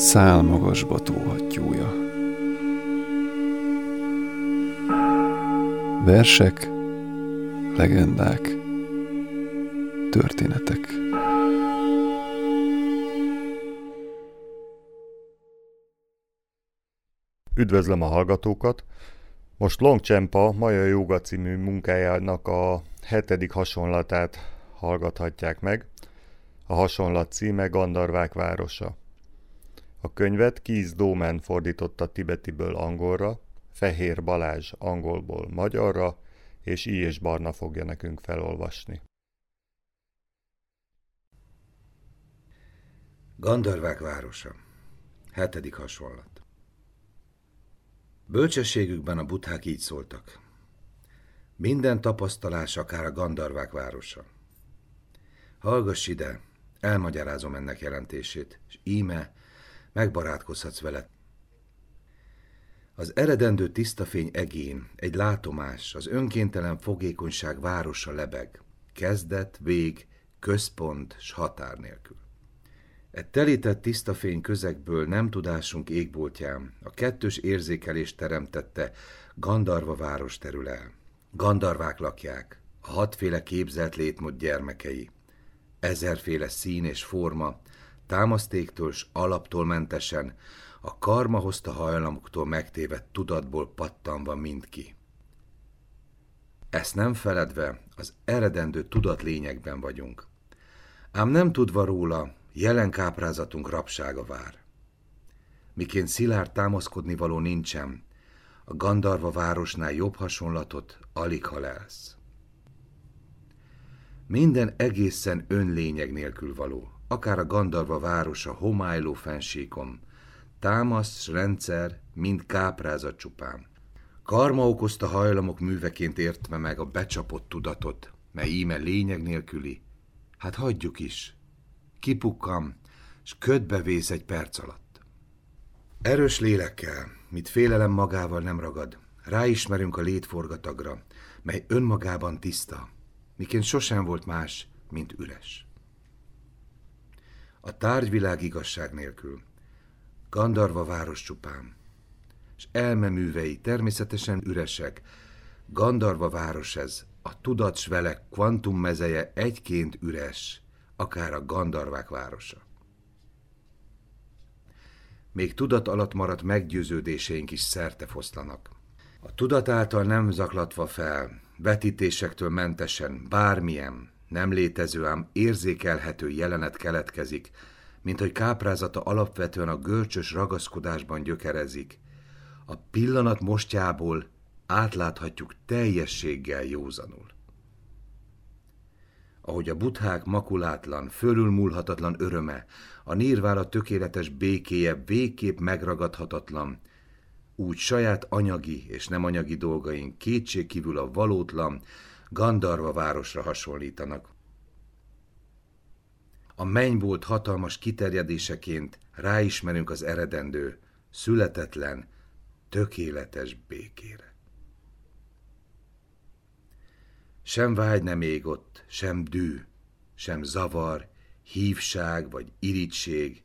szál magasba tóhattyúja. Versek, legendák, történetek. Üdvözlöm a hallgatókat! Most Long Csempa Maja Jóga című munkájának a hetedik hasonlatát hallgathatják meg. A hasonlat címe Gandarvák városa. A könyvet Keith Doman fordította tibetiből angolra, Fehér Balázs angolból magyarra, és I. és Barna fogja nekünk felolvasni. Gandarvák városa. Hetedik hasonlat. Bölcsességükben a buthák így szóltak. Minden tapasztalás akár a Gandarvák városa. Hallgass ide, elmagyarázom ennek jelentését, és íme megbarátkozhatsz vele. Az eredendő tiszta fény egén, egy látomás, az önkéntelen fogékonyság városa lebeg. Kezdet, vég, központ s határ nélkül. E telített tiszta fény közegből nem tudásunk égboltján a kettős érzékelést teremtette Gandarva város terül el. Gandarvák lakják, a hatféle képzelt létmód gyermekei. Ezerféle szín és forma, támasztéktól s alaptól mentesen, a karma hozta hajlamuktól megtévedt tudatból pattanva mindki. Ezt nem feledve, az eredendő tudat lényegben vagyunk. Ám nem tudva róla, jelen káprázatunk rabsága vár. Miként szilárd támaszkodni való nincsen, a Gandarva városnál jobb hasonlatot alig halelsz. Minden egészen önlényeg nélkül való, akár a Gandarva városa homályló fensíkon, támasz, rendszer, mind káprázat csupán. Karma okozta hajlamok műveként értve meg a becsapott tudatot, mely íme lényeg nélküli. Hát hagyjuk is. Kipukkam, s ködbe vész egy perc alatt. Erős lélekkel, mit félelem magával nem ragad, ráismerünk a létforgatagra, mely önmagában tiszta, miként sosem volt más, mint üres. A tárgyvilág igazság nélkül, Gandarva város csupán, és elmeművei természetesen üresek, Gandarva város ez, a tudat s vele kvantum mezeje egyként üres, akár a Gandarvák városa. Még tudat alatt maradt meggyőződéseink is szerte foszlanak. A tudat által nem zaklatva fel, vetítésektől mentesen, bármilyen, nem létező ám érzékelhető jelenet keletkezik, mint hogy káprázata alapvetően a görcsös ragaszkodásban gyökerezik. A pillanat mostjából átláthatjuk teljességgel józanul. Ahogy a buthák makulátlan, fölülmúlhatatlan öröme, a nírvára tökéletes békéje végképp megragadhatatlan, úgy saját anyagi és nem anyagi dolgaink kétségkívül a valótlan, Gandarva városra hasonlítanak. A mennybolt hatalmas kiterjedéseként ráismerünk az eredendő, születetlen, tökéletes békére. Sem vágy nem ég ott, sem dű, sem zavar, hívság vagy irigység.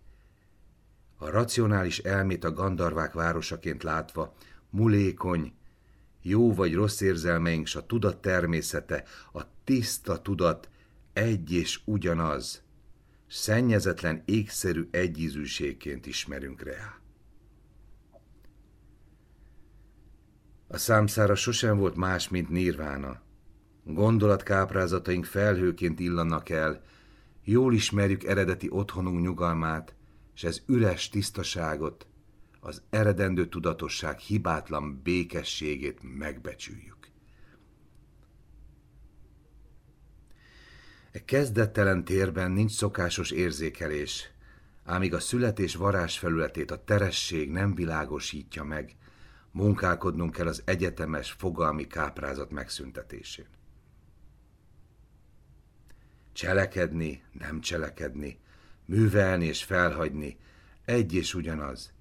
A racionális elmét a gandarvák városaként látva, mulékony, jó vagy rossz érzelmeink, s a tudat természete, a tiszta tudat egy és ugyanaz, szennyezetlen égszerű egyízűségként ismerünk rá. A számszára sosem volt más, mint nirvána. Gondolatkáprázataink felhőként illannak el, jól ismerjük eredeti otthonunk nyugalmát, és ez üres tisztaságot, az eredendő tudatosság hibátlan békességét megbecsüljük. E kezdettelen térben nincs szokásos érzékelés, ámíg a születés varázsfelületét a teresség nem világosítja meg, munkálkodnunk kell az egyetemes fogalmi káprázat megszüntetésén. Cselekedni, nem cselekedni, művelni és felhagyni, egy és ugyanaz.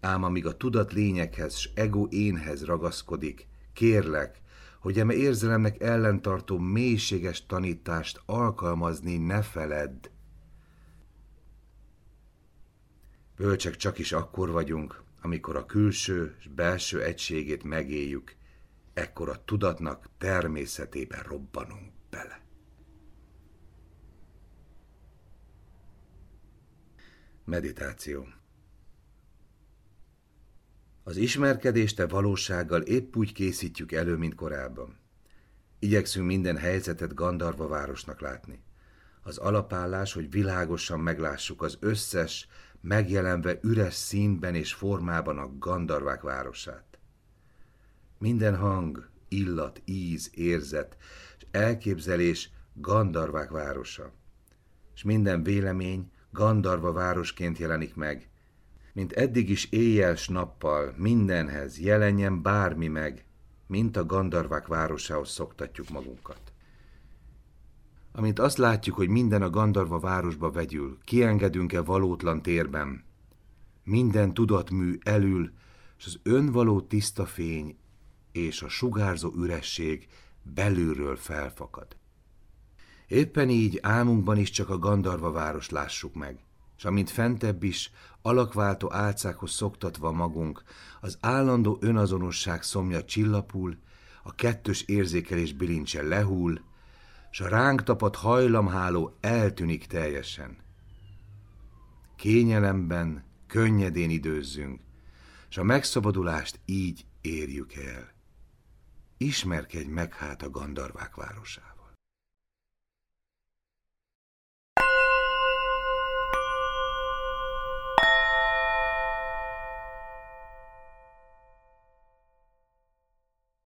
Ám amíg a tudat lényekhez s ego énhez ragaszkodik, kérlek, hogy eme érzelemnek ellentartó mélységes tanítást alkalmazni ne feledd. Bölcsek csak is akkor vagyunk, amikor a külső és belső egységét megéljük, ekkor a tudatnak természetében robbanunk bele. Meditáció Az ismerkedést a valósággal épp úgy készítjük elő, mint korábban. Igyekszünk minden helyzetet Gandarva városnak látni. Az alapállás, hogy világosan meglássuk az összes, megjelenve üres színben és formában a Gandarvák városát. Minden hang, illat, íz, érzet és elképzelés Gandarvák városa, és minden vélemény Gandarva városként jelenik meg, mint eddig is éjjel s nappal mindenhez jelenjen bármi meg, mint a Gandarvák városához szoktatjuk magunkat. Amint azt látjuk, hogy minden a Gandarva városba vegyül, kiengedünk-e valótlan térben, minden tudatmű elül, és az önvaló tiszta fény és a sugárzó üresség belülről felfakad. Éppen így álmunkban is csak a Gandarva város lássuk meg, és amint fentebb is, alakváltó álcákhoz szoktatva magunk, az állandó önazonosság szomja csillapul, a kettős érzékelés bilincse lehull, s a ránk tapadt hajlamháló eltűnik teljesen. Kényelemben, könnyedén időzzünk, s a megszabadulást így érjük el. Ismerkedj meg hát a Gandarvák városával.